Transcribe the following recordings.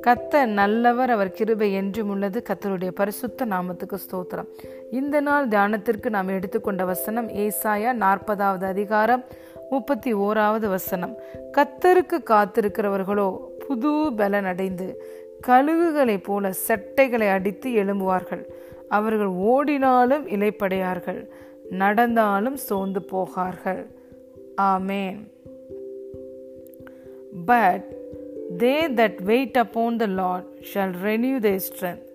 கத்த நல்லவர் அவர் கிருபை என்றும் உள்ளது. கத்தருடைய பரிசுத்த நாமத்துக்கு ஸ்தோத்திரம். இந்த நாள் தியானத்திற்கு நாம் எடுத்துக்கொண்ட வசனம் ஏசாயா நாற்பதாவது அதிகாரம் முப்பத்தி ஓராவது வசனம். கத்தருக்கு காத்திருக்கிறவர்களோ புது பலன் அடைந்து கழுகுகளைப் போல செட்டைகளை அடித்து எழும்புவார்கள். அவர்கள் ஓடினாலும் இலைப்படையார்கள் நடந்தாலும் சோர்ந்து போகார்கள். ஆமேன். But They that wait upon the Lord shall renew their strength.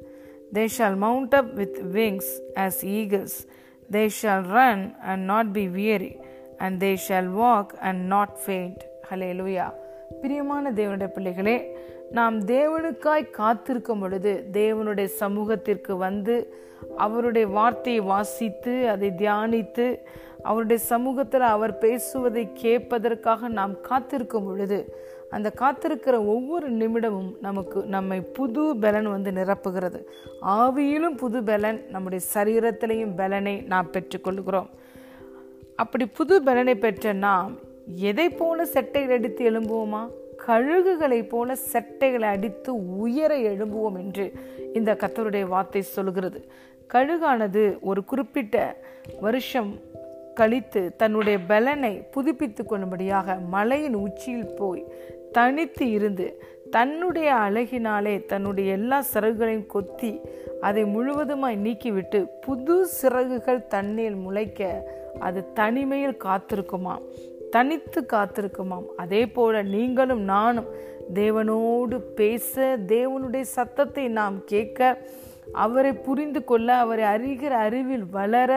They shall mount up with wings as eagles. They shall run and not be weary, and they shall walk and not faint. Hallelujah. பிரியமான தேவனுடைய பிள்ளைகளே நாம் தேவனுக்காய் காத்திருக்கும் பொழுது தேவனுடைய சமூகத்திற்கு வந்து அவருடைய வார்த்தையை வாசித்து அதை தியானித்து அவருடைய சமூகத்தில் அவர் பேசுவதை கேட்பதற்காக நாம் காத்திருக்கும் பொழுது அந்த காத்திருக்கிற ஒவ்வொரு நிமிடமும் நமக்கு நம்மை புது பலன் வந்து நிரப்புகிறது. ஆவியிலும் புது பலன் நம்முடைய சரீரத்திலையும் பலனை நாம் பெற்றுக்கொள்கிறோம் அப்படி புது பலனை பெற்ற நாம் எதை போல செட்டை அடித்து எழும்புவோமா? கழுகுகளைப் போல செட்டைகளை அடித்து உயர எழும்புவோம் என்று இந்த கத்தருடைய வார்த்தை சொல்கிறது கழுகானது ஒரு குறிப்பிட்ட வருஷம் கழித்து தன்னுடைய பலனை புதுப்பித்து கொள்ளும்படியாக மலையின் உச்சியில் போய் தனித்து இருந்து தன்னுடைய அழகினாலே தன்னுடைய எல்லா சிறகுகளையும் கொத்தி அதை முழுவதுமாய் நீக்கிவிட்டு புது சிறகுகள் தண்ணீர் முளைக்க அது தனிமையில் காத்திருக்குமா தனித்து காத்திருக்குமாம். அதே போல நீங்களும் நானும் தேவனோடு பேச தேவனுடைய சத்தத்தை நாம் கேட்க அவரை புரிந்து கொள்ள அவரை அறிகிற அறிவில் வளர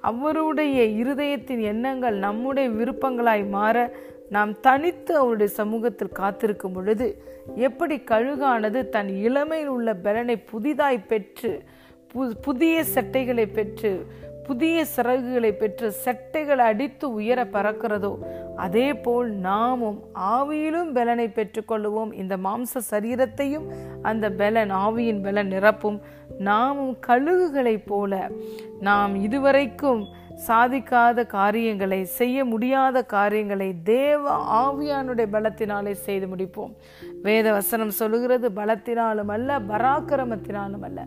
அவருடைய இருதயத்தின் எண்ணங்கள் நம்முடைய விருப்பங்களாய் மாற நாம் தனித்து அவருடைய சமூகத்தில் காத்திருக்கும் பொழுது எப்படி கழுகானது தன் இளமையில் உள்ள பலனை புதிதாய் பெற்று புதிய சட்டைகளை பெற்று புதிய சிறகுகளை பெற்று செட்டைகள் அடித்து உயர பறக்கிறதோ அதே போல் நாமும் ஆவியிலும் பலனை பெற்றுக்கொள்ளுவோம். இந்த மாம்ச சரீரத்தையும் அந்த பலன் ஆவியின் பலன் நிரப்பும். நாமும் கழுகுகளைப் போல நாம் இதுவரைக்கும் சாதிக்காத காரியங்களை செய்ய முடியாத காரியங்களை தேவ ஆவியானுடைய பலத்தினாலே செய்து முடிப்போம். வேத வசனம் சொல்லுகிறது பலத்தினாலும் அல்ல பராக்கிரமத்தினாலும் அல்ல.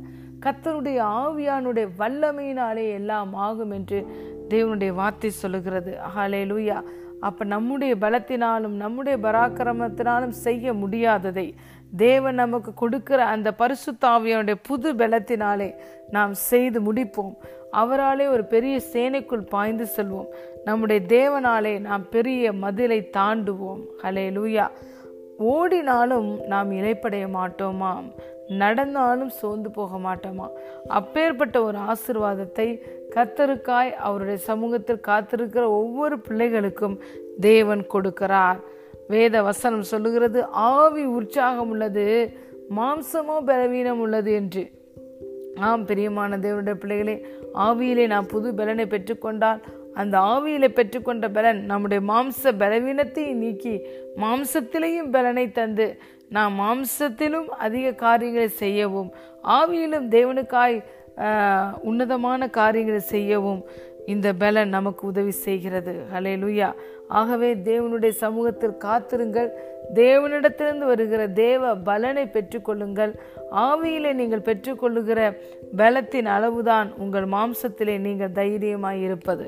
கத்தனுடைய ஆவியானுடைய வல்லமையினாலே எல்லாம் ஆகும் என்று தேவனுடைய வார்த்தை சொல்லுகிறது. அஹாலே லூயா அப்ப நம்முடைய பலத்தினாலும் நம்முடைய பராக்கிரமத்தினாலும் செய்ய முடியாததை தேவன் நமக்கு கொடுக்கிற அந்த பரிசுத்தாவியனுடைய புது பலத்தினாலே நாம் செய்து முடிப்போம். அவராலே ஒரு பெரிய சேனைக்குள் பாய்ந்து செல்வோம். நம்முடைய தேவனாலே நாம் பெரிய மதிலை தாண்டுவோம். ஹலே லூயா ஓடினாலும் நாம் இலைப்படைய மாட்டோமாம். நடந்தாலும் சோர்ந்து போக மாட்டோமா? அப்பேற்பட்ட ஒரு ஆசிர்வாதத்தை கத்தருக்காய் அவருடைய சமூகத்தில் காத்திருக்கிற ஒவ்வொரு பிள்ளைகளுக்கும் தேவன் கொடுக்கிறார். வேத வசனம் சொல்லுகிறது ஆவி உற்சாகம் உள்ளது மாம்சமோ பலவீனம் உள்ளது என்று. ஆம் பிரியமான தேவனுடைய பிள்ளைகளே ஆவியிலே நாம் புது பலனை பெற்றுக்கொண்டால் அந்த ஆவியில பெற்றுக்கொண்ட பலன் நம்முடைய மாம்ச பலவீனத்தை நீக்கி மாம்சத்திலேயும் பலனை தந்து நாம் மாம்சத்திலும் அதிக காரியங்களை செய்யவும் ஆவியிலும் தேவனுக்காய் உன்னதமான காரியங்களை செய்யவும் இந்த பலன் நமக்கு உதவி செய்கிறது. ஹலே லுயா ஆகவே தேவனுடைய சமூகத்தில் காத்திருங்கள். தேவனிடத்திலிருந்து வருகிற தேவ பலனை பெற்றுக்கொள்ளுங்கள். ஆவியிலே நீங்கள் பெற்றுக்கொள்ளுகிற பலத்தின் அளவுதான் உங்கள் மாம்சத்திலே நீங்கள் தைரியமாய் இருப்பது.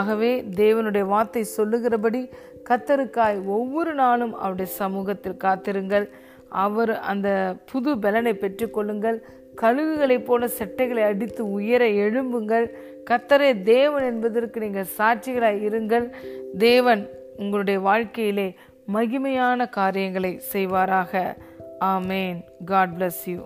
ஆகவே தேவனுடைய வார்த்தை சொல்லுகிறபடி கத்தருக்காய் ஒவ்வொரு நாளும் அவருடைய சமூகத்தில் காத்திருங்கள். அவர் அந்த புது பலனை பெற்றுக்கொள்ளுங்கள். கழுகுகளைப் போல செட்டைகளை அடித்து உயர எழும்புங்கள். கத்தரே தேவன் என்பதற்கு நீங்கள் சாட்சிகளாய் இருங்கள். தேவன் உங்களுடைய வாழ்க்கையிலே மகிமையான காரியங்களை செய்வாராக. ஆமேன். God bless you